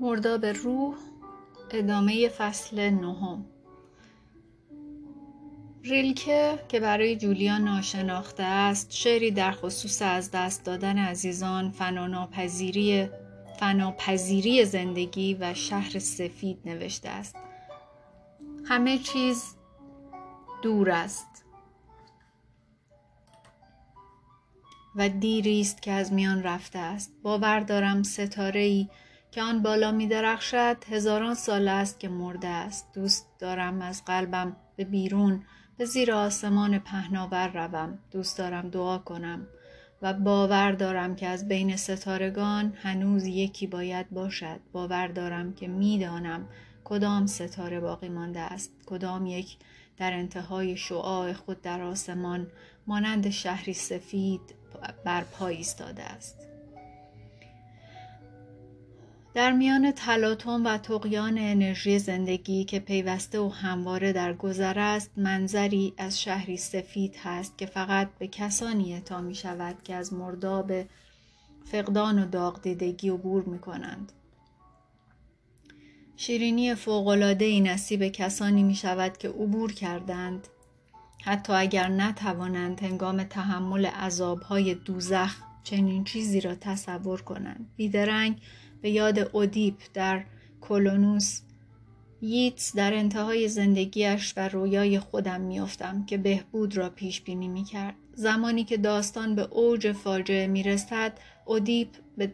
مرداب روح ادامه فصل نهم. ریلکه که برای جولیا ناشناخته است شعری در خصوص از دست دادن عزیزان فناناپذیری فناپذیری زندگی و شهر سفید نوشته است. همه چیز دور است. و دیری است که از میان رفته است. باور دارم ستاره ای که آن بالا می درخشد هزاران سال است که مرده است. دوست دارم از قلبم به بیرون به زیر آسمان پهناور روم. دوست دارم دعا کنم و باور دارم که از بین ستارگان هنوز یکی باید باشد. باور دارم که می‌دانم کدام ستاره باقی مانده است. کدام یک در انتهای شعاع خود در آسمان مانند شهری سفید بر پای ایستاده است. در میان تلاطم و تقیان انرژی زندگی که پیوسته و همواره در گذر است منظری از شهری سفید هست که فقط به کسانی اعطا می شود که از مرداب فقدان و داغ دیدگی عبور می کنند. شیرینی ای نصیب کسانی می شود که عبور کردند حتی اگر نتوانند هنگام تحمل عذابهای دوزخ چنین چیزی را تصور کنند بیدرنگ به یاد اودیپ در کولونوس ییتس در انتهای زندگیش و رویای خودم میافتم که بهبود را پیش بینی می کرد. زمانی که داستان به اوج فاجعه می رسد اودیپ به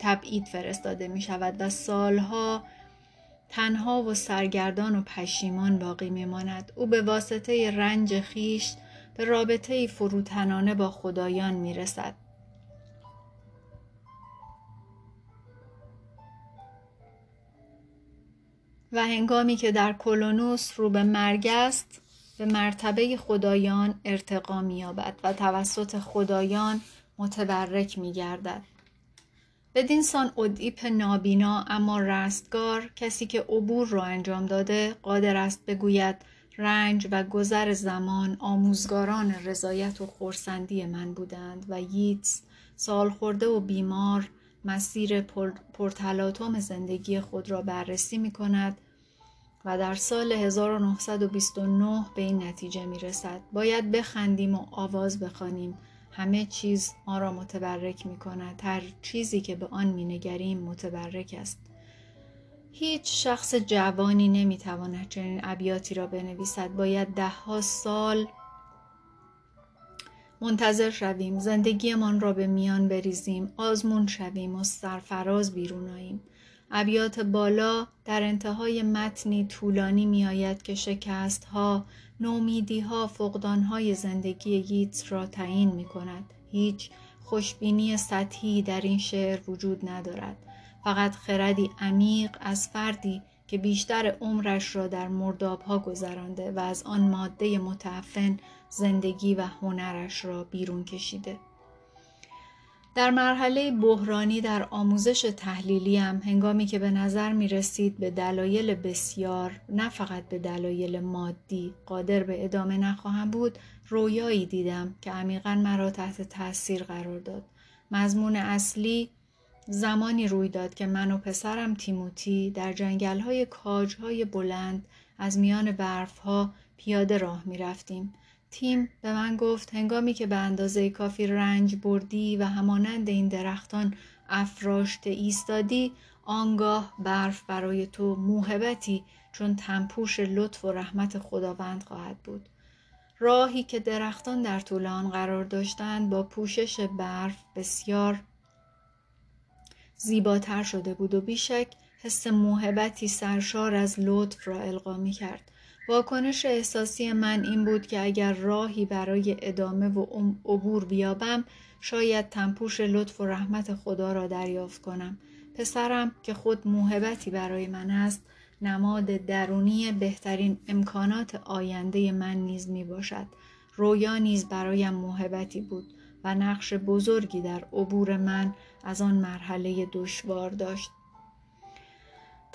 تبعید فرستاده می شود و سالها تنها و سرگردان و پشیمان باقی می ماند. او به واسطه رنج خیش به رابطه فروتنانه با خدایان می رسد. و هنگامی که در کلونوس رو به مرگ است به مرتبه خدایان ارتقا مییابد و توسط خدایان متبرک میگردد. بدین سان ادیپ نابینا اما رستگار کسی که عبور را انجام داده قادر است بگوید رنج و گذر زمان آموزگاران رضایت و خورسندی من بودند و ییتس سالخورده و بیمار مسیر پرتلاتوم زندگی خود را بررسی می کند و در سال 1929 به این نتیجه می رسد. باید بخندیم و آواز بخوانیم. همه چیز ما را متبرک می کند. هر چیزی که به آن می نگریم متبرک است. هیچ شخص جوانی نمی تواند چنین ابیاتی را بنویسد. باید دهها سال منتظر شویم زندگیمان را به میان بریزیم آزمون شویم و سرفراز بیرون آییم ابیات بالا در انتهای متنی طولانی می آید که شکست ها، نومیدی ها، فقدان های زندگی ییتس را تعیین می کند. هیچ خوشبینی سطحی در این شعر وجود ندارد. فقط خردی عمیق از فردی که بیشتر عمرش را در مرداب ها گذرانده و از آن ماده متعفن زندگی و هنرش را بیرون کشیده. در مرحله بحرانی در آموزش تحلیلی هم هنگامی که به نظر می رسید به دلایل بسیار نه فقط به دلایل مادی قادر به ادامه نخواهم بود رویایی دیدم که عمیقا مرا تحت تاثیر قرار داد. مضمون اصلی زمانی روی داد که من و پسرم تیموتی در جنگل های کاج های بلند از میان برف ها پیاده راه می رفتیم. تیم به من گفت هنگامی که به اندازه کافی رنج بردی و همانند این درختان افراشته ایستادی آنگاه برف برای تو موهبتی چون تنپوش لطف و رحمت خداوند خواهد بود. راهی که درختان در طول آن قرار داشتند با پوشش برف بسیار زیباتر شده بود و بیشک حس موهبتی سرشار از لطف را القا می کرد واکنش احساسی من این بود که اگر راهی برای ادامه و عبور بیابم شاید تنپوش لطف و رحمت خدا را دریافت کنم. پسرم که خود موهبتی برای من است نماد درونی بهترین امکانات آینده من نیز می باشد. رویا نیز برایم موهبتی بود و نقش بزرگی در عبور من از آن مرحله دشوار داشت.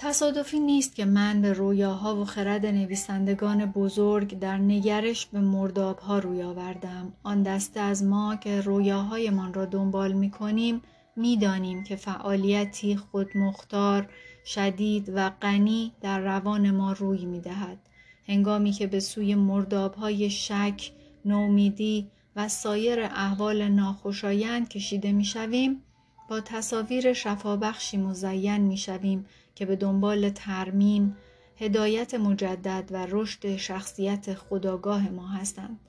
تصادفی نیست که من به رویاها و خرد نویسندگان بزرگ در نگرش به مردابها روی آوردم آن دسته از ما که رویاهایمان را دنبال می کنیم می دانیم که فعالیتی خودمختار شدید و غنی در روان ما روی می دهد. هنگامی که به سوی مردابهای شک، نومیدی و سایر احوال ناخوشایند کشیده می شویم، با تصاویر شفابخشی مزین می شویم که به دنبال ترمیم، هدایت مجدد و رشد شخصیت خداگاه ما هستند.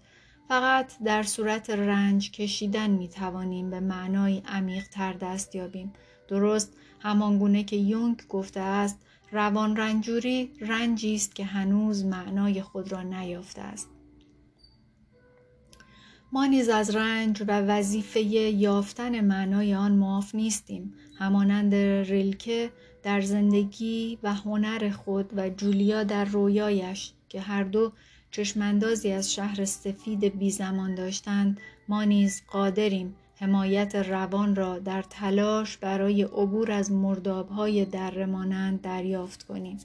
فقط در صورت رنج کشیدن می توانیم به معنای عمیق تر دست یابیم. درست همانگونه که یونگ گفته است روان رنجوری رنجی است که هنوز معنای خود را نیافته است. ما نیز از رنج و وظیفه یافتن معنای آن معاف نیستیم همانند ریلکه در زندگی و هنر خود و جولیا در رویایش که هر دو چشماندازی از شهر سفید بی زمان داشتند ما نیز قادریم حمایت روان را در تلاش برای عبور از مردابهای درمانند دریافت کنیم.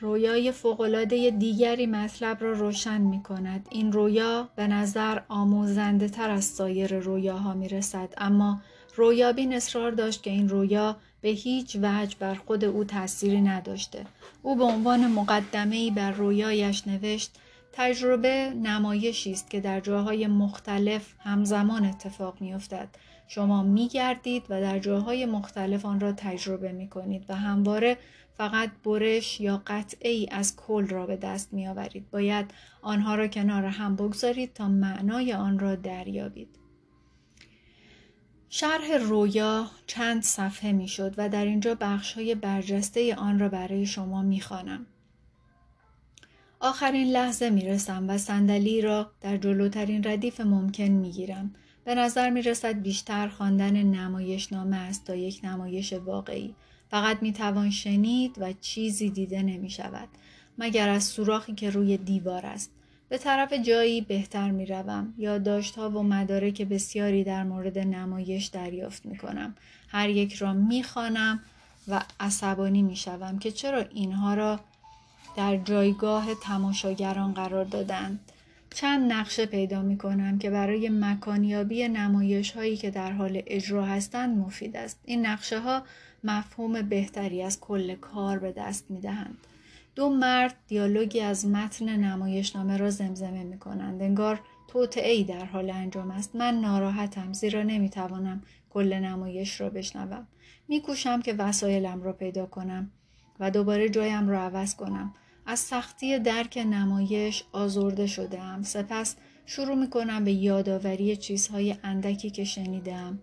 رویای فوقالعاده دیگری مطلب را روشن می کند. این رویا به نظر آموزنده تر از سایر رویاها می رسد اما رویابین اصرار داشت که این رویا به هیچ وجه بر خود او تأثیری نداشته. او به عنوان مقدمه بر رویایش نوشت تجربه نمایشی است که در جاهای مختلف همزمان اتفاق میافتد شما میگردید و در جاهای مختلف آن را تجربه می کنید و همواره فقط برش یا قطعه ای از کل را به دست می آورید. باید آنها را کنار هم بگذارید تا معنای آن را دریابید. شرح رویا چند صفحه می شد و در اینجا بخش های برجسته آن را برای شما می خانم. آخرین لحظه می رسم و صندلی را در جلوترین ردیف ممکن می گیرم. به نظر می رسد بیشتر خواندن نمایشنامه است تا یک نمایش واقعی. فقط می توان شنید و چیزی دیده نمی شود. مگر از سوراخی که روی دیوار است. به طرف جایی بهتر می روم. ها و مدارک بسیاری در مورد نمایش دریافت می کنم. هر یک را می خانم و عصبانی می شوم که چرا اینها را در جایگاه تماشاگران قرار دادند. چند نقشه پیدا می کنم که برای مکانیابی نمایش هایی که در حال اجرا هستند مفید است. این نقشه ها مفهوم بهتری از کل کار به دست می دهند. دو مرد دیالوگی از متن نمایشنامه را زمزمه می کنند. انگار توطعه در حال انجام است. من ناراحتم زیرا نمی توانم کل نمایش را بشنوم. میکوشم که وسایلم را پیدا کنم و دوباره جایم را عوض کنم. از سختی درک نمایش آزرده شدم. سپس شروع می کنم به یادآوری چیزهای اندکی که شنیدم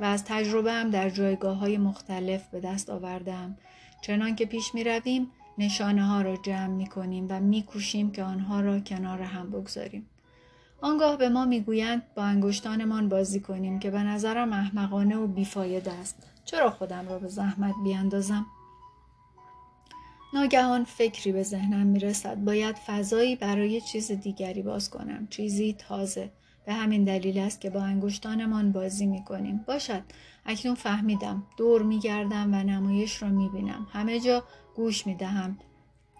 و از تجربه هم در جایگاه های مختلف به دست آوردم. چنان که پیش می رویم نشانه ها را جمع می کنیم و می کوشیم که آنها را کنار هم بگذاریم. آنگاه به ما می‌گویند با انگشتانمان بازی کنیم که به نظرم احمقانه و بیفایده است. چرا خودم را به زحمت بیاندازم؟ ناگهان فکری به ذهنم می رسد. باید فضایی برای چیز دیگری باز کنم. چیزی تازه. به همین دلیل است که با انگشتانمان بازی می کنیم. باشد. اکنون فهمیدم. دور می گردم و نمایش را می بینم. همه جا گوش می دهم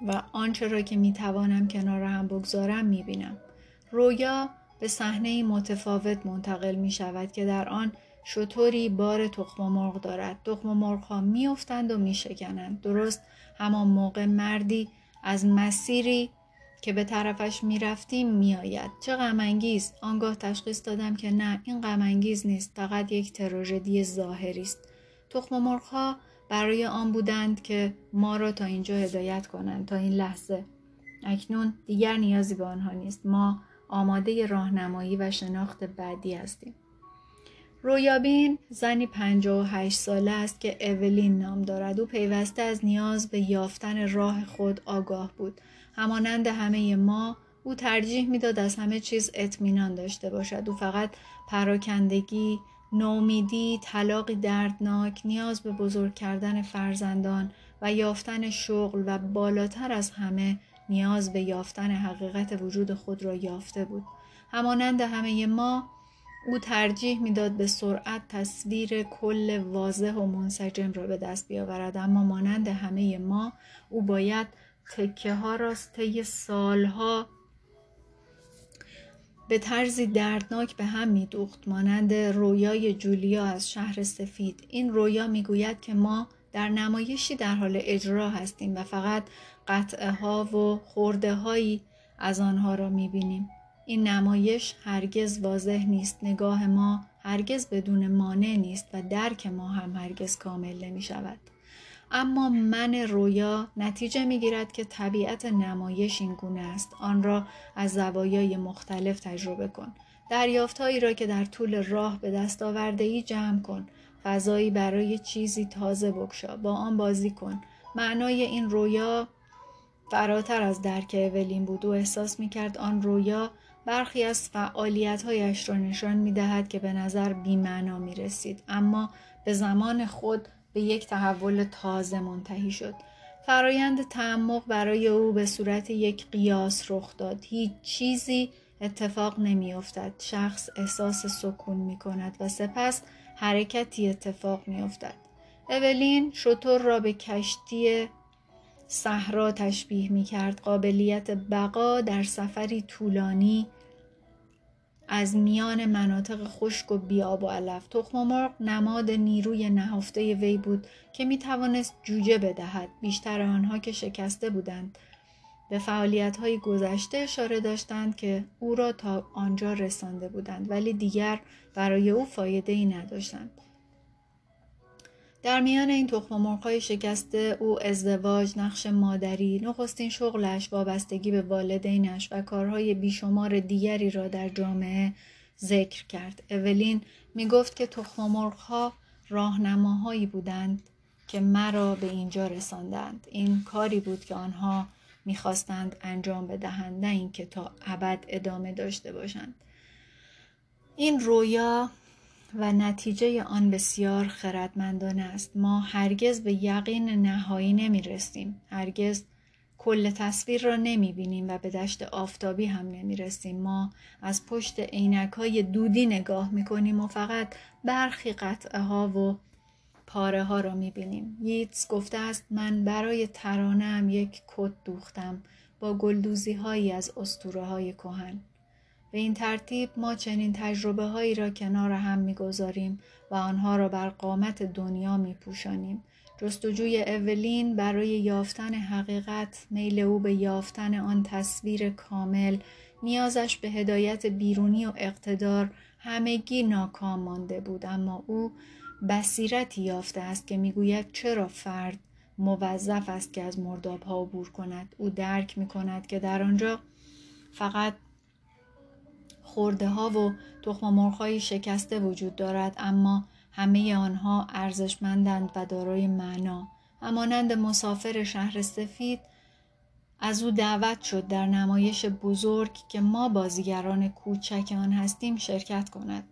و آنچه را که می توانم کنار هم بگذارم می بینم. رویا به صحنه متفاوت منتقل می شود که در آن شطوری بار تخم مرغ دارد. تخم مرغ ها می افتند و می شکنند. درست همان موقع مردی از مسیری که به طرفش می رفتیم می آید. چه غمانگیز آنگاه تشخیص دادم که نه این غمانگیز نیست فقط یک تراژدی ظاهری است. تخم مرغ ها برای آن بودند که ما را تا اینجا هدایت کنند تا این لحظه. اکنون دیگر نیازی به آنها نیست. ما آماده راهنمایی و شناخت بعدی هستیم. رویابین زنی پنجاه و هشت ساله است که اولین نام دارد. او پیوسته از نیاز به یافتن راه خود آگاه بود. همانند همه ما او ترجیح می‌داد از همه چیز اطمینان داشته باشد. او فقط پراکندگی نومیدی، طلاقی دردناک، نیاز به بزرگ کردن فرزندان و یافتن شغل و بالاتر از همه نیاز به یافتن حقیقت وجود خود را یافته بود. همانند همه ما او ترجیح می‌داد به سرعت تصویر کل واضح و منسجم را به دست بیاورد اما مانند همه ما او باید تکه ها را طی سالها به طرزی دردناک به هم میدوخت مانند رویای جولیا از شهر سفید. این رویا می‌گوید که ما در نمایشی در حال اجرا هستیم و فقط قطعه ها و خورده هایی از آنها را می‌بینیم. این نمایش هرگز واضح نیست. نگاه ما هرگز بدون مانع نیست و درک ما هم هرگز کامل نمی شود. اما من رویا نتیجه می گیرد که طبیعت نمایش این گونه است. آن را از زوایای مختلف تجربه کن. دریافتهایی را که در طول راه به دست آورده ای جمع کن. فضایی برای چیزی تازه بکشا. با آن بازی کن. معنای این رویا فراتر از درک اولین بود. و احساس می کرد آن رویا برخی از فعالیتهایش را نشان می دهد که به نظر بیمعنا می رسید اما به زمان خود به یک تحول تازه منتهی شد فرایند تعمق برای او به صورت یک قیاس رخ داد هیچ چیزی اتفاق نمی افتد. شخص احساس سکون می کند و سپس حرکتی اتفاق می افتد. اولین شطور را به کشتی صحرا تشبیه می کرد قابلیت بقا در سفری طولانی از میان مناطق خشک و بیاب و علف. تخم مرغ نماد نیروی نهفته وی بود که می توانست جوجه بدهد. بیشتر آنها که شکسته بودند. به فعالیت های گذشته اشاره داشتند که او را تا آنجا رسانده بودند ولی دیگر برای او فایده ای نداشتند. در میان این تخم مرغ‌های شکسته او ازدواج، نقش مادری، نخستین شغلش، وابستگی به والدینش و کارهای بیشمار دیگری را در جامعه ذکر کرد. اولین می گفت که تخم مرغ‌ها راهنماهایی بودند که مرا به اینجا رساندند. این کاری بود که آنها می‌خواستند انجام بدهند نه اینکه تا ابد ادامه داشته باشند. این رویا و نتیجه آن بسیار خردمندانه است. ما هرگز به یقین نهایی نمی رسیم هرگز کل تصویر را نمی بینیم و به دشت آفتابی هم نمی رسیم ما از پشت عینک های دودی نگاه می کنیم و فقط برخی قطعه ها و پاره ها را می بینیم ییتس گفته است من برای ترانم یک کت دوختم با گلدوزی هایی از استوره های کهن. به این ترتیب ما چنین تجربه هایی را کنار هم می‌گذاریم و آنها را بر قامت دنیا می پوشانیم. جستجوی اولین برای یافتن حقیقت میل او به یافتن آن تصویر کامل نیازش به هدایت بیرونی و اقتدار همگی ناکام مانده بود اما او بصیرتی یافته است که می‌گوید چرا فرد موظف است که از مرداب ها عبور کند او درک می کند که در آنجا فقط خورده ها و تخم مرغ‌های شکسته وجود دارد اما همه آنها ارزشمندند و دارای معنا. همانند مسافر شهر سفید از او دعوت شد در نمایش بزرگ که ما بازیگران کوچک آن هستیم شرکت کند.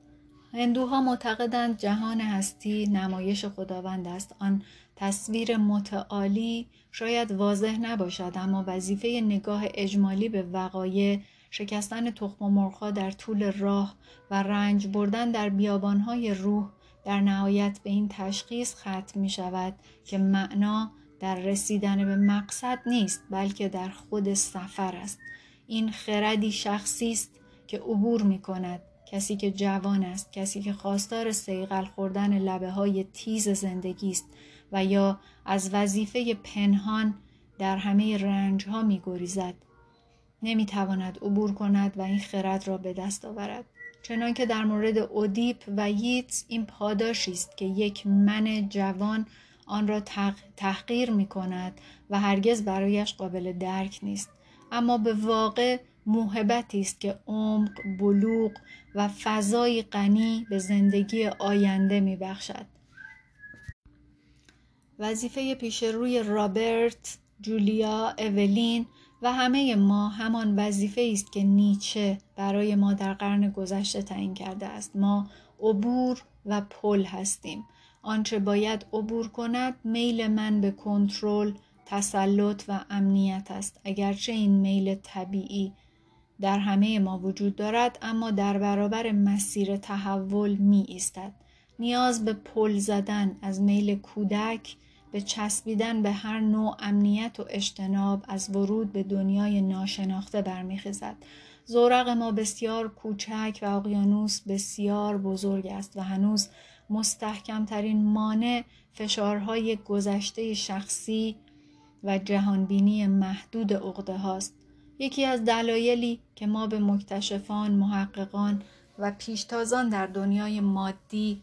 هندوها معتقدند جهان هستی نمایش خداوند است. آن تصویر متعالی شاید واضح نباشد اما وظیفه نگاه اجمالی به وقایع شکستن تخم مرغها در طول راه و رنج بردن در بیابانهای روح در نهایت به این تشخیص ختم می شود که معنا در رسیدن به مقصد نیست بلکه در خود سفر است. این خردی شخصی است که عبور می کند کسی که جوان است کسی که خواستار سیغل خوردن لبه های تیز زندگی است و یا از وظیفه پنهان در همه رنج ها می گریزد نمی‌تواند عبور کند و این خرد را به دست آورد چنانکه در مورد اودیپ و ییتس این پاداشی است که یک من جوان آن را تحقیر می کند و هرگز برایش قابل درک نیست اما به واقع موهبتی است که عمق بلوغ و فضای غنی به زندگی آینده می بخشد. وظیفه پیش روی رابرت، جولیا، اولین و همه ما همان وظیفه است که نیچه برای ما در قرن گذشته تعیین کرده است. ما عبور و پل هستیم. آنچه باید عبور کند میل من به کنترل تسلط و امنیت است. اگرچه این میل طبیعی در همه ما وجود دارد اما در برابر مسیر تحول می ایستد نیاز به پل زدن از میل کودک به چسبیدن به هر نوع امنیت و اجتناب از ورود به دنیای ناشناخته برمیخیزد زورق ما بسیار کوچک و اقیانوس بسیار بزرگ است و هنوز مستحکمترین مانع فشارهای گذشته شخصی و جهانبینی محدود عقده هاست. یکی از دلایلی که ما به مکتشفان، محققان و پیشتازان در دنیای مادی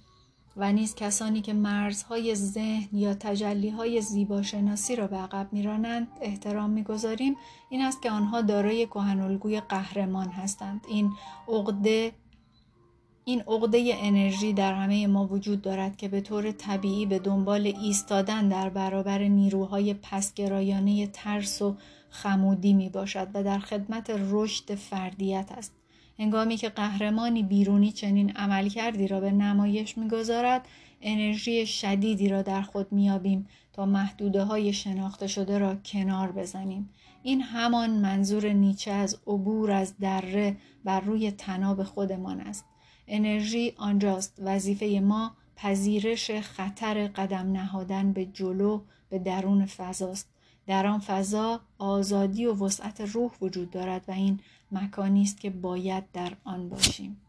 و نیز کسانی که مرزهای ذهن یا تجلیهای زیباشناسی را به عقب میرانند احترام می‌گذاریم این است که آنها دارای کهنالگوی قهرمان هستند این عقده این عقده انرژی در همه ما وجود دارد که به طور طبیعی به دنبال ایستادن در برابر نیروهای پسگرایانه ترس و خمودی می باشد و در خدمت رشد فردیت است. هنگامی که قهرمانی بیرونی چنین عملکردی را به نمایش می‌گذارد انرژی شدیدی را در خود میابیم تا محدوده های شناخته شده را کنار بزنیم. این همان منظور نیچه از عبور از دره بر روی تناب خودمان است. انرژی آنجاست وظیفه ما پذیرش خطر قدم نهادن به جلو به درون فضاست. در آن فضا آزادی و وسعت روح وجود دارد و این مکانی است که باید در آن باشیم.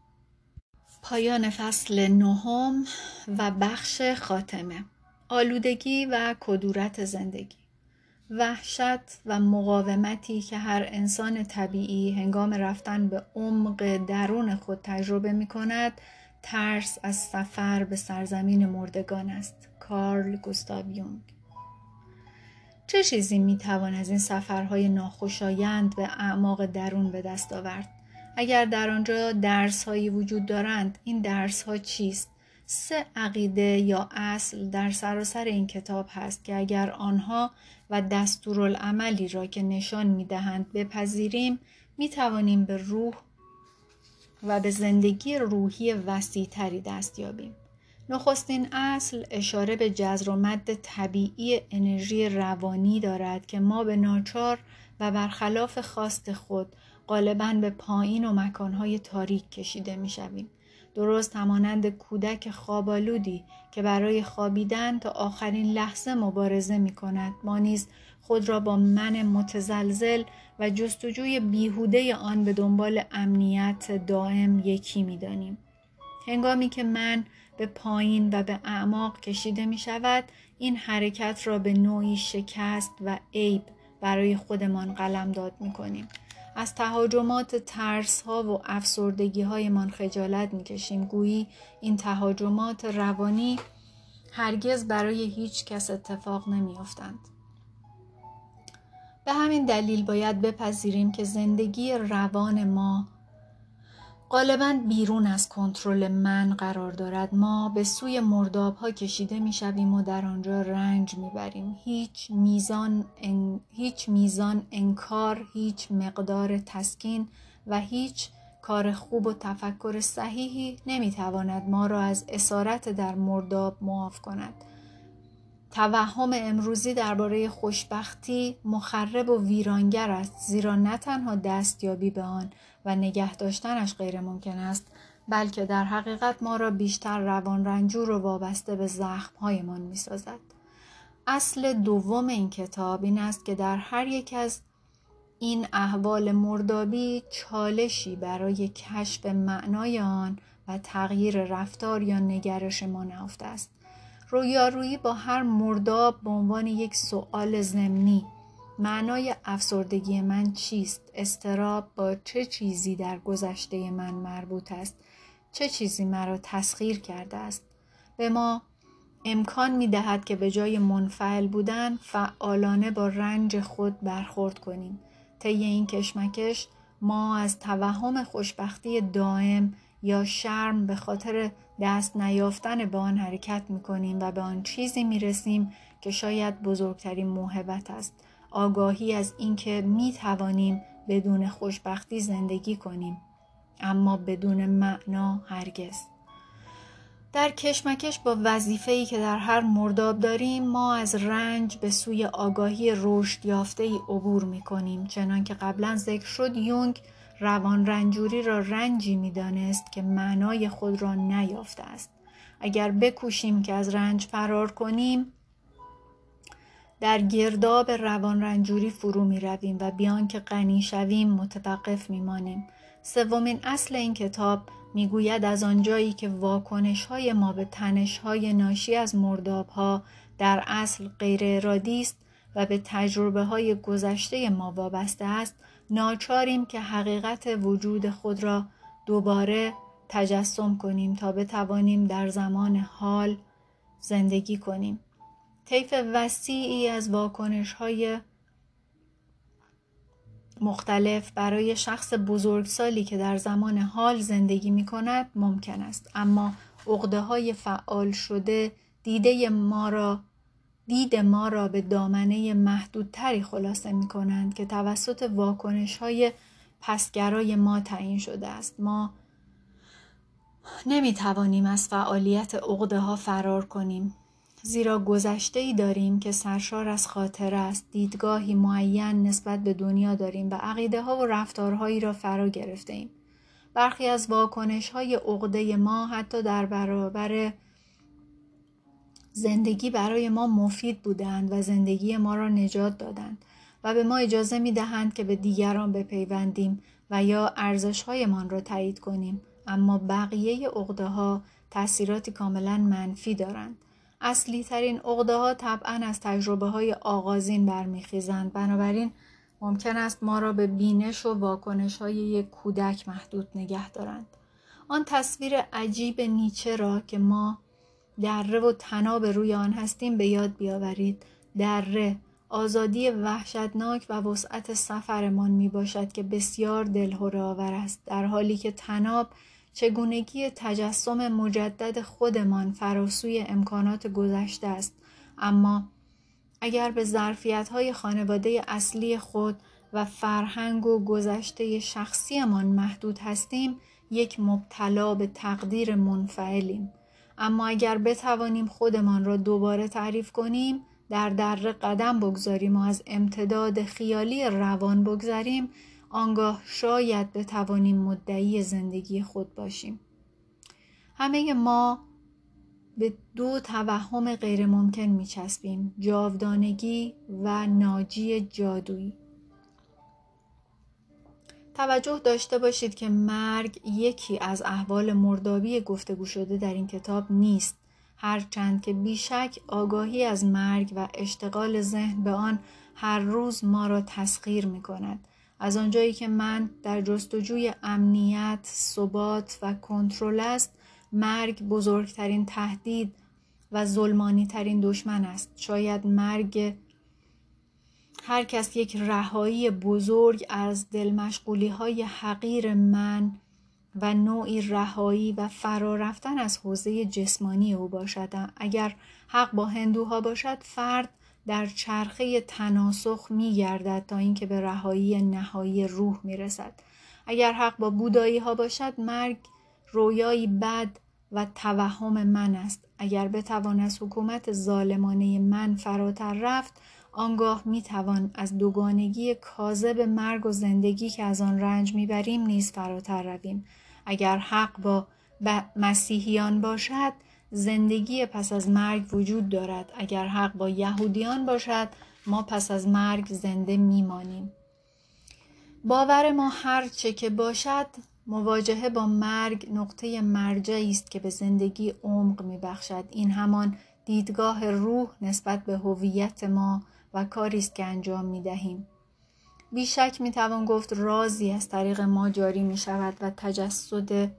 پایان فصل نهم و بخش خاتمه. آلودگی و کدورت زندگی. وحشت و مقاومتی که هر انسان طبیعی هنگام رفتن به عمق درون خود تجربه می کند ترس از سفر به سرزمین مردگان است. کارل گوستاو یونگ. چه چیزی می توان از این سفرهای ناخوشایند به اعماق درون به دست آورد اگر در آنجا درس هایی وجود دارند این درس ها چیست سه عقیده یا اصل در سراسر این کتاب هست که اگر آنها و دستورالعملی را که نشان می دهند بپذیریم می توانیم به روح و به زندگی روحی وسیعتری دست یابیم. نخستین اصل اشاره به جزر و مد طبیعی انرژی روانی دارد که ما به ناچار و برخلاف خواست خود غالبا به پایین و مکانهای تاریک کشیده می شویم. درست همانند کودک خوابالودی که برای خوابیدن تا آخرین لحظه مبارزه می کند ما نیز خود را با من متزلزل و جستجوی بیهوده آن به دنبال امنیت دائم یکی می دانیم. هنگامی که من به پایین و به اعماق کشیده می شود این حرکت را به نوعی شکست و عیب برای خودمان قلم داد می کنیم. از تهاجمات ترس ها و افسردگی هایمان خجالت می کشیم گویی این تهاجمات روانی هرگز برای هیچ کس اتفاق نمی افتند. به همین دلیل باید بپذیریم که زندگی روان ما غالبا بیرون از کنترل من قرار دارد ما به سوی مرداب ها کشیده می شویم و در آنجا رنج می بریم. هیچ میزان, هیچ میزان انکار هیچ مقدار تسکین و هیچ کار خوب و تفکر صحیحی نمی تواند ما را از اسارت در مرداب معاف کند توهم امروزی درباره خوشبختی مخرب و ویرانگر است زیرا نه تنها دستیابی به آن و نگه داشتنش غیر ممکن است بلکه در حقیقت ما را بیشتر روان رنجور و وابسته به زخمهایمان می سازد. اصل دوم این کتاب این است که در هر یک از این احوال مردابی چالشی برای کشف معنای آن و تغییر رفتار یا نگرش ما نهفته است. رویارویی با هر مرداب به عنوان یک سؤال ضمنی معنای افسردگی من چیست؟ استراب با چه چیزی در گذشته من مربوط است؟ چه چیزی مرا تسخیر کرده است؟ به ما امکان می دهد که به جای منفعل بودن فعالانه با رنج خود برخورد کنیم. طی این کشمکش ما از توهم خوشبختی دائم یا شرم به خاطر دست نیافتن به آن حرکت می کنیم و به آن چیزی می رسیم که شاید بزرگترین موهبت است آگاهی از اینکه می توانیم بدون خوشبختی زندگی کنیم اما بدون معنا هرگز. در کشمکش با وظیفه‌ای که در هر مرداب داریم ما از رنج به سوی آگاهی رشد یافته ای عبور می کنیم چنان که قبلا ذکر شد یونگ روان رنجوری را رنجی می‌دانست که معنای خود را نیافته است. اگر بکوشیم که از رنج فرار کنیم در گرداب روان رنجوری فرو می رویم و بیان که غنی شویم متوقف می مانیم. سومین اصل این کتاب می‌گوید از آنجایی که واکنش های ما به تنش های ناشی از مرداب ها در اصل غیر ارادی است و به تجربه های گذشته ما وابسته است ناچاریم که حقیقت وجود خود را دوباره تجسم کنیم تا بتوانیم در زمان حال زندگی کنیم طیف وسیعی از واکنش های مختلف برای شخص بزرگسالی که در زمان حال زندگی می کند ممکن است. اما عقده های فعال شده دیده ما را دید ما را به دامنه محدودتری خلاصه می کنند که توسط واکنش های پسگرای ما تعیین شده است. ما نمی توانیم از فعالیت عقده ها فرار کنیم. زیرا گذشته ای داریم که سرشار از خاطر است. دیدگاهی معین نسبت به دنیا داریم و عقیده ها و رفتارهایی را فرا گرفته ایم. برخی از واکنش های عقده ما حتی در برابر زندگی برای ما مفید بودند و زندگی ما را نجات دادند و به ما اجازه می دهند که به دیگران بپیوندیم و یا ارزشهایمان را تایید کنیم. اما بقیه عقده ها تاثیراتی کاملا منفی دارند. اصلی ترین عقده ها طبعا از تجربه های آغازین برمیخیزند. بنابراین ممکن است ما را به بینش و واکنش های یک کودک محدود نگه دارند. آن تصویر عجیب نیچه را که ما دره و تناب روی آن هستیم به یاد بیاورید. دره آزادی وحشتناک و وسعت سفرمان می باشد که بسیار دلهوره آور است در حالی که تناب چگونگی تجسم مجدد خودمان فراسوی امکانات گذشته است. اما اگر به ظرفیت های خانواده اصلی خود و فرهنگ و گذشته شخصیمان محدود هستیم یک مبتلا به تقدیر منفعلیم. اما اگر بتوانیم خودمان را دوباره تعریف کنیم در در قدم بگذاریم و از امتداد خیالی روان بگذاریم آنگاه شاید بتوانیم مدعی زندگی خود باشیم. همه ما به دو توهم غیرممکن می چسبیم جاودانگی و ناجی جادویی. توجه داشته باشید که مرگ یکی از احوال مردابی گفتگو شده در این کتاب نیست. هرچند که بیشک آگاهی از مرگ و اشتغال ذهن به آن هر روز ما را تسخیر می کند از آنجایی که من در جستجوی امنیت، ثبات و کنترل است مرگ بزرگترین تهدید و ظلمانی ترین دشمن است. شاید مرگ هر کس یک رهایی بزرگ از دلمشغولی های حقیر من و نوعی رهایی و فرا رفتن از حوزه جسمانی او باشد. اگر حق با هندوها باشد فرد در چرخه تناسخ می گردد تا اینکه به رهایی نهایی روح می رسد. اگر حق با بودایی ها باشد مرگ رویایی بد و توهم من است اگر بتوان از حکومت ظالمانه من فراتر رفت آنگاه می توان از دوگانگی کاذب مرگ و زندگی که از آن رنج می‌بریم نیز فراتر رویم اگر حق با مسیحیان باشد زندگی پس از مرگ وجود دارد. اگر حق با یهودیان باشد ما پس از مرگ زنده میمانیم. باور ما هر چه که باشد مواجهه با مرگ نقطه مرجعی است که به زندگی عمق میبخشد. این همان دیدگاه روح نسبت به هویت ما و کاری است که انجام می دهیم. بیشک می توان گفت رازی از طریق ما جاری می شود و تجسد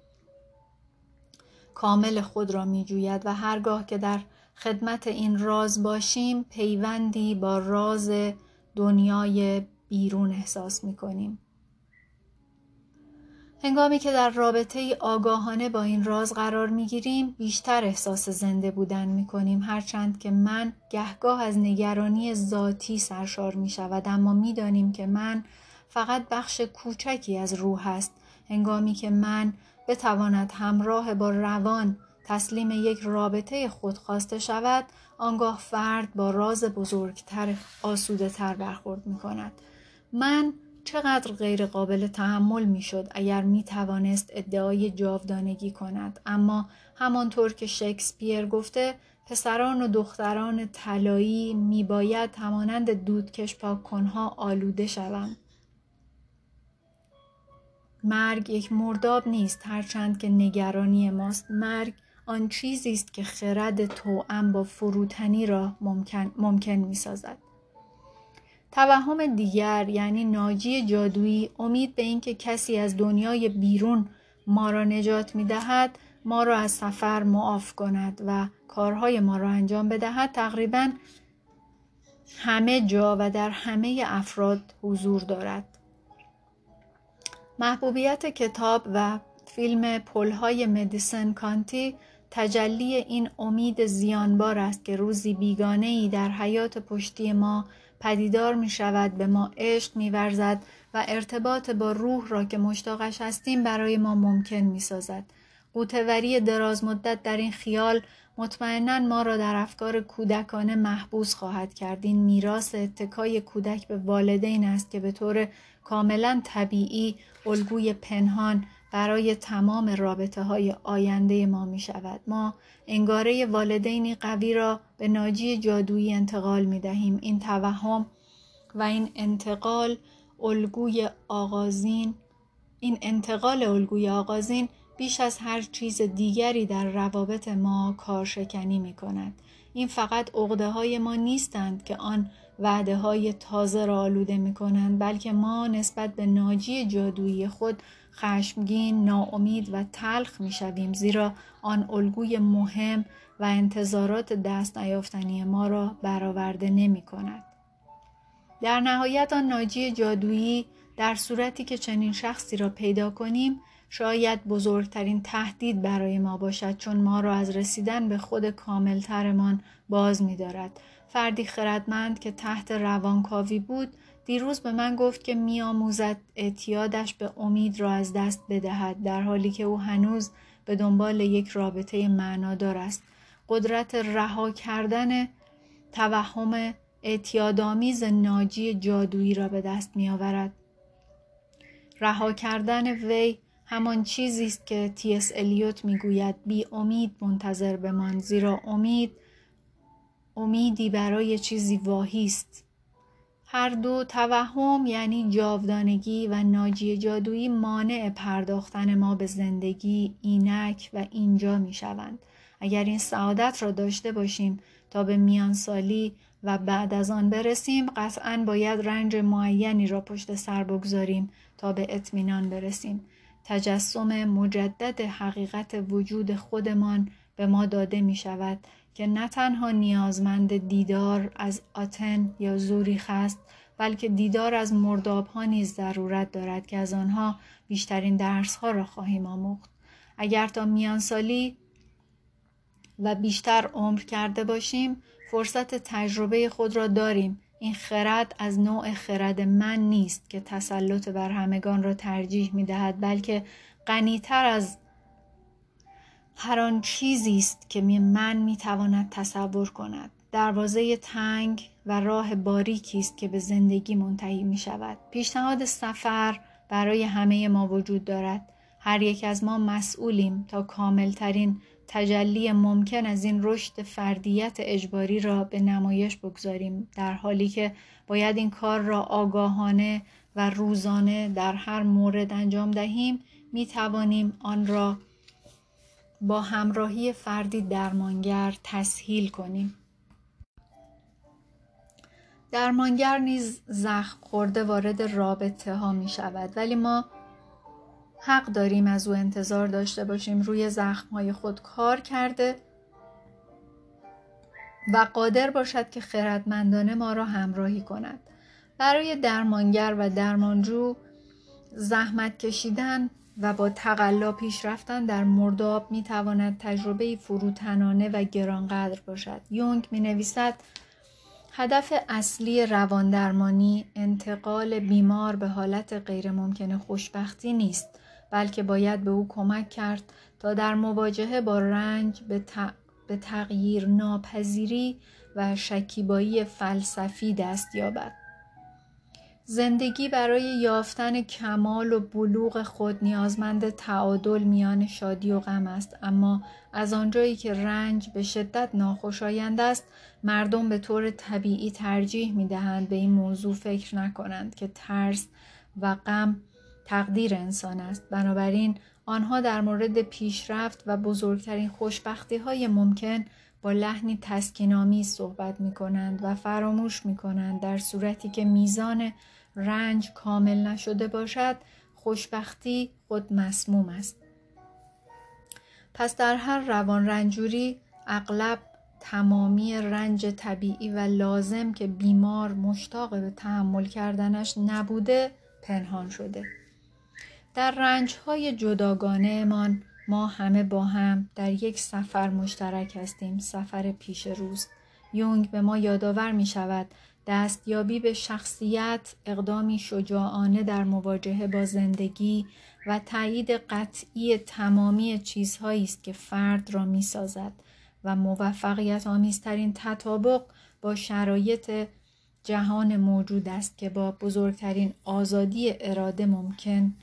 کامل خود را می جوید و هرگاه که در خدمت این راز باشیم پیوندی با راز دنیای بیرون احساس می کنیم. هنگامی که در رابطه آگاهانه با این راز قرار می گیریم بیشتر احساس زنده بودن می کنیم هرچند که من گهگاه از نگرانی ذاتی سرشار می شود اما می دانیم که من فقط بخش کوچکی از روح است هنگامی که من بتواند همراه با روان تسلیم یک رابطه خود خواسته شود آنگاه فرد با راز بزرگتر آسوده تر برخورد می کند من چقدر غیر قابل تحمل می شد اگر می توانست ادعای جاودانگی کند اما همانطور که شکسپیر گفته پسران و دختران طلایی می باید همانند دودکش پاک کنها آلوده شوند. مرگ یک مرداب نیست هرچند که نگرانی ماست مرگ آن چیزی است که خرد توأم با فروتنی را ممکن, ممکن می سازد. توهم دیگر یعنی ناجی جادویی امید به اینکه کسی از دنیای بیرون ما را نجات می دهد ما را از سفر معاف کند و کارهای ما را انجام بدهد تقریبا همه جا و در همه افراد حضور دارد. محبوبیت کتاب و فیلم پلهای مدیسن کانتی تجلی این امید زیانبار است که روزی بیگانه ای در حیات پشتی ما پدیدار می شود به ما عشق می ورزد و ارتباط با روح را که مشتاقش هستیم برای ما ممکن می سازد. قوتوری دراز مدت در این خیال مطمئنا ما را در افکار کودکانه محبوس خواهد کرد این میراث اتکای کودک به والدین است که به طور کاملا طبیعی الگوی پنهان برای تمام رابطه های آینده ما می شود. ما انگاره والدینی قوی را به ناجی جادویی انتقال می دهیم. این توهم و این انتقال الگوی آغازین این انتقال الگوی آغازین بیش از هر چیز دیگری در روابط ما کارشکنی می کند. این فقط عقده های ما نیستند که آن وعده های تازه را آلوده می کنند بلکه ما نسبت به ناجی جادویی خود خشمگین، ناامید و تلخ می شویم زیرا آن الگوی مهم و انتظارات دست نیافتنی ما را برآورده نمی کند. در نهایت آن ناجی جادویی در صورتی که چنین شخصی را پیدا کنیم شاید بزرگترین تهدید برای ما باشد چون ما را از رسیدن به خود کاملترمان باز می دارد. فردی خردمند که تحت روانکاوی بود دیروز به من گفت که میآموزد اعتیادش به امید را از دست بدهد در حالی که او هنوز به دنبال یک رابطه معنادار است قدرت رها کردن توهم اعتیادآمیز ناجی جادویی را به دست میآورد رها کردن وی همان چیزی است که تی اس الیوت می‌گوید بی امید منتظر بمان زیرا امید امیدی برای چیزی واهی است هر دو توهم یعنی جاودانگی و ناجی جادویی مانع پرداختن ما به زندگی اینک و اینجا می شوند. اگر این سعادت را داشته باشیم تا به میان سالی و بعد از آن برسیم قطعا باید رنج معینی را پشت سر بگذاریم تا به اطمینان برسیم. تجسم مجدد حقیقت وجود خودمان به ما داده می شود که نه تنها نیازمند دیدار از آتن یا زوریخ است بلکه دیدار از مرداب ها نیز ضرورت دارد که از آنها بیشترین درس ها را خواهیم آموخت. اگر تا میان سالی و بیشتر عمر کرده باشیم فرصت تجربه خود را داریم این خرد از نوع خرد من نیست که تسلط بر همگان را ترجیح می دهد بلکه غنیتر از هر آن چیزی است که من می تواند تصور کند. دروازه تنگ و راه باریکی است که به زندگی منتهی می شود پیشنهاد سفر برای همه ما وجود دارد. هر یک از ما مسئولیم تا کاملترین تجلی ممکن از این رشد فردیت اجباری را به نمایش بگذاریم در حالی که باید این کار را آگاهانه و روزانه در هر مورد انجام دهیم. می توانیم آن را با همراهی فردی درمانگر تسهیل کنیم. درمانگر نیز زخم خورده وارد رابطه ها می شود ولی ما حق داریم از او انتظار داشته باشیم روی زخم های خود کار کرده و قادر باشد که خردمندانه ما را همراهی کند برای درمانگر و درمانجو زحمت کشیدن و با تقلا پیش رفتن در مرداب می تواند تجربه فروتنانه و گرانقدر باشد. یونگ می نویسد هدف اصلی رواندرمانی انتقال بیمار به حالت غیرممکن خوشبختی نیست بلکه باید به او کمک کرد تا در مواجهه با رنج به, به تغییر ناپذیری و شکیبایی فلسفی دست یابد. زندگی برای یافتن کمال و بلوغ خود نیازمند تعادل میان شادی و غم است اما از آنجایی که رنج به شدت ناخوشایند است مردم به طور طبیعی ترجیح می دهند به این موضوع فکر نکنند که ترس و غم تقدیر انسان است بنابراین آنها در مورد پیشرفت و بزرگترین خوشبختی های ممکن با لحنی تسکینامی صحبت می کنند و فراموش می کنند در صورتی که میزان رنج کامل نشده باشد خوشبختی خود مسموم است. پس در هر روان رنجوری اغلب تمامی رنج طبیعی و لازم که بیمار مشتاق به تحمل کردنش نبوده پنهان شده. در رنج های جداگانه من ما همه با هم در یک سفر مشترک هستیم. سفر پیش روز. یونگ به ما یادآور می شود دستیابی به شخصیت اقدامی شجاعانه در مواجهه با زندگی و تایید قطعی تمامی چیزهایی است که فرد را می سازد و موفقیت آمیزترین تطابق با شرایط جهان موجود است که با بزرگترین آزادی اراده ممکن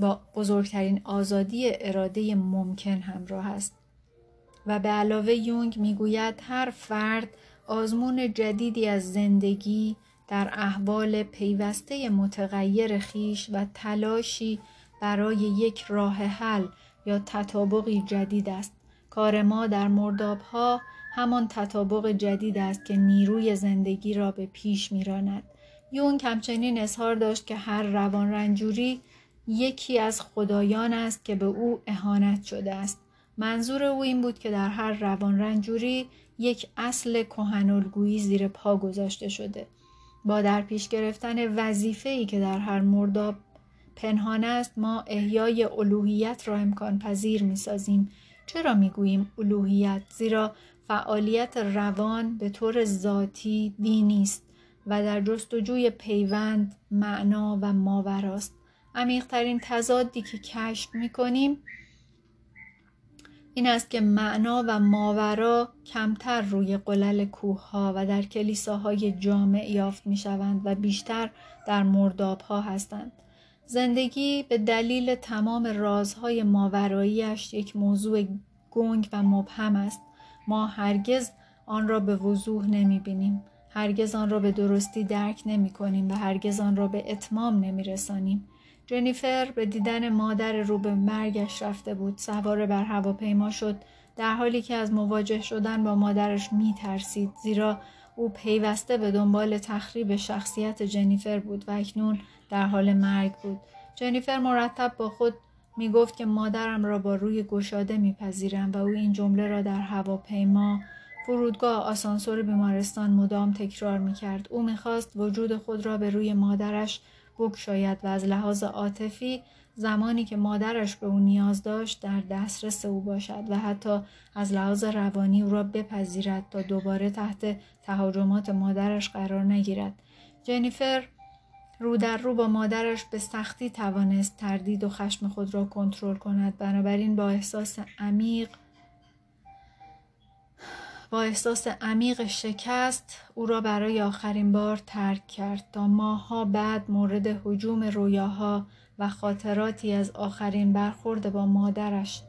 با بزرگترین آزادی اراده ممکن همراه است. و به علاوه یونگ می‌گوید هر فرد آزمون جدیدی از زندگی در احوال پیوسته متغیر خیش و تلاشی برای یک راه حل یا تطابقی جدید است. کار ما در مرداب ها همان تطابق جدید است که نیروی زندگی را به پیش میراند. یونگ همچنین اظهار داشت که هر روان رنجوری یکی از خدایان است که به او اهانت شده است منظور او این بود که در هر روان رنجوری یک اصل کهنالگویی زیر پا گذاشته شده با در پیش گرفتن وظیفه‌ای که در هر مرداب پنهان است ما احیای الوهیت را امکان پذیر می سازیم. چرا می گوییم الوهیت؟ زیرا فعالیت روان به طور ذاتی دینی است و در جستجوی پیوند، معنا و ماوراست. عمیقترین تضادی که کشف می کنیم این است که معنا و ماورا کمتر روی قلل کوه ها و در کلیساهای جامع یافت می شوند و بیشتر در مرداب ها هستند. زندگی به دلیل تمام رازهای ماوراییش یک موضوع گنگ و مبهم است. ما هرگز آن را به وضوح نمی بینیم. هرگز آن را به درستی درک نمی کنیم و هرگز آن را به اتمام نمی رسانیم. جنیفر به دیدن مادر رو به مرگش رفته بود. سوار بر هواپیما شد. در حالی که از مواجه شدن با مادرش می ترسید زیرا او پیوسته به دنبال تخریب شخصیت جنیفر بود و اکنون در حال مرگ بود. جنیفر مرتب با خود می گفت که مادرم را با روی گشاده میپذیرم و او این جمله را در هواپیما فرودگاه آسانسور بیمارستان مدام تکرار می کرد. او می‌خواست وجود خود را به روی مادرش بگشاید و از لحاظ عاطفی زمانی که مادرش به او نیاز داشت در دسترس او باشد و حتی از لحاظ روانی او را بپذیرد تا دوباره تحت تهاجمات مادرش قرار نگیرد. جنیفر رو در رو با مادرش به سختی توانست تردید و خشم خود را کنترل کند. بنابراین با احساس عمیق با احساس عمیق شکست او را برای آخرین بار ترک کرد تا ماهها بعد مورد حجوم رویاها و خاطراتی از آخرین برخورد با مادرش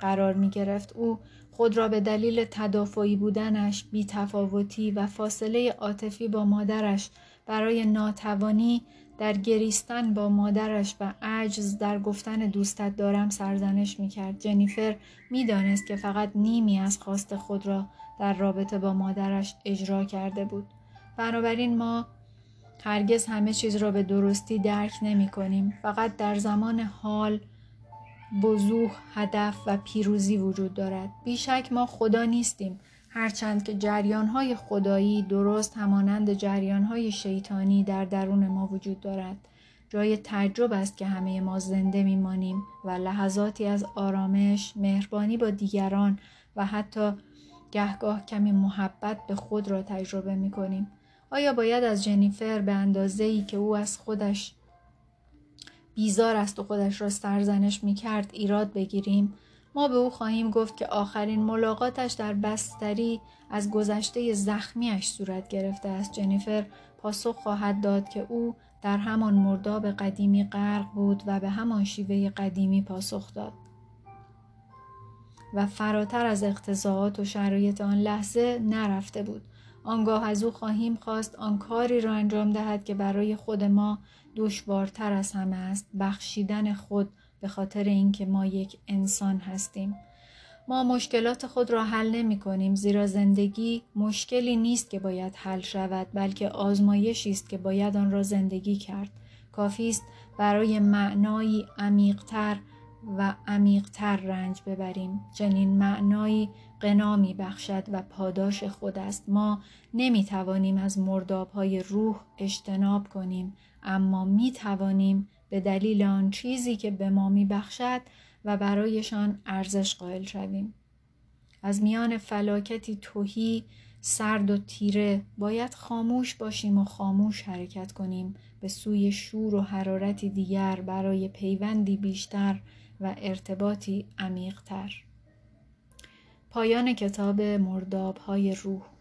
قرار می گرفت. او خود را به دلیل تدافعی بودنش، بیتفاوتی و فاصله عاطفی با مادرش برای ناتوانی در گریستن با مادرش و عجز در گفتن دوستت دارم سرزنش می کرد. جنیفر می دانست که فقط نیمی از خواست خود را در رابطه با مادرش اجرا کرده بود. بنابراین ما هرگز همه چیز را به درستی درک نمی کنیم. فقط در زمان حال بزوح هدف و پیروزی وجود دارد. بیشک ما خدا نیستیم. هرچند که جریانهای خدایی درست همانند جریانهای شیطانی در درون ما وجود دارد جای تعجب است که همه ما زنده میمانیم و لحظاتی از آرامش مهربانی با دیگران و حتی گهگاه کمی محبت به خود را تجربه می کنیم. آیا باید از جنیفر به اندازه ای که او از خودش بیزار است و خودش را سرزنش می کرد ایراد بگیریم. ما به او خواهیم گفت که آخرین ملاقاتش در بستری از گذشته زخمیش صورت گرفته است. جنیفر پاسخ خواهد داد که او در همان مرداب قدیمی غرق بود و به همان شیوه قدیمی پاسخ داد. و فراتر از اقتضاعات و شرایط آن لحظه نرفته بود. آنگاه از او خواهیم خواست آن کاری را انجام دهد که برای خود ما دشوارتر از همه است بخشیدن خود به خاطر اینکه ما یک انسان هستیم. ما مشکلات خود را حل نمی کنیم زیرا زندگی مشکلی نیست که باید حل شود بلکه آزمایشی است که باید آن را زندگی کرد. کافی است برای معنایی عمیقتر و عمیقتر رنج ببریم. چنین معنایی قنا می بخشد و پاداش خود است. ما نمی توانیم از مرداب های روح اجتناب کنیم اما می توانیم به دلیل آن چیزی که به ما می بخشد و برایشان ارزش قائل شویم. از میان فلاکتی توهی سرد و تیره باید خاموش باشیم و خاموش حرکت کنیم. به سوی شور و حرارتی دیگر برای پیوندی بیشتر و ارتباطی عمیقتر. پایان کتاب مرداب های روح.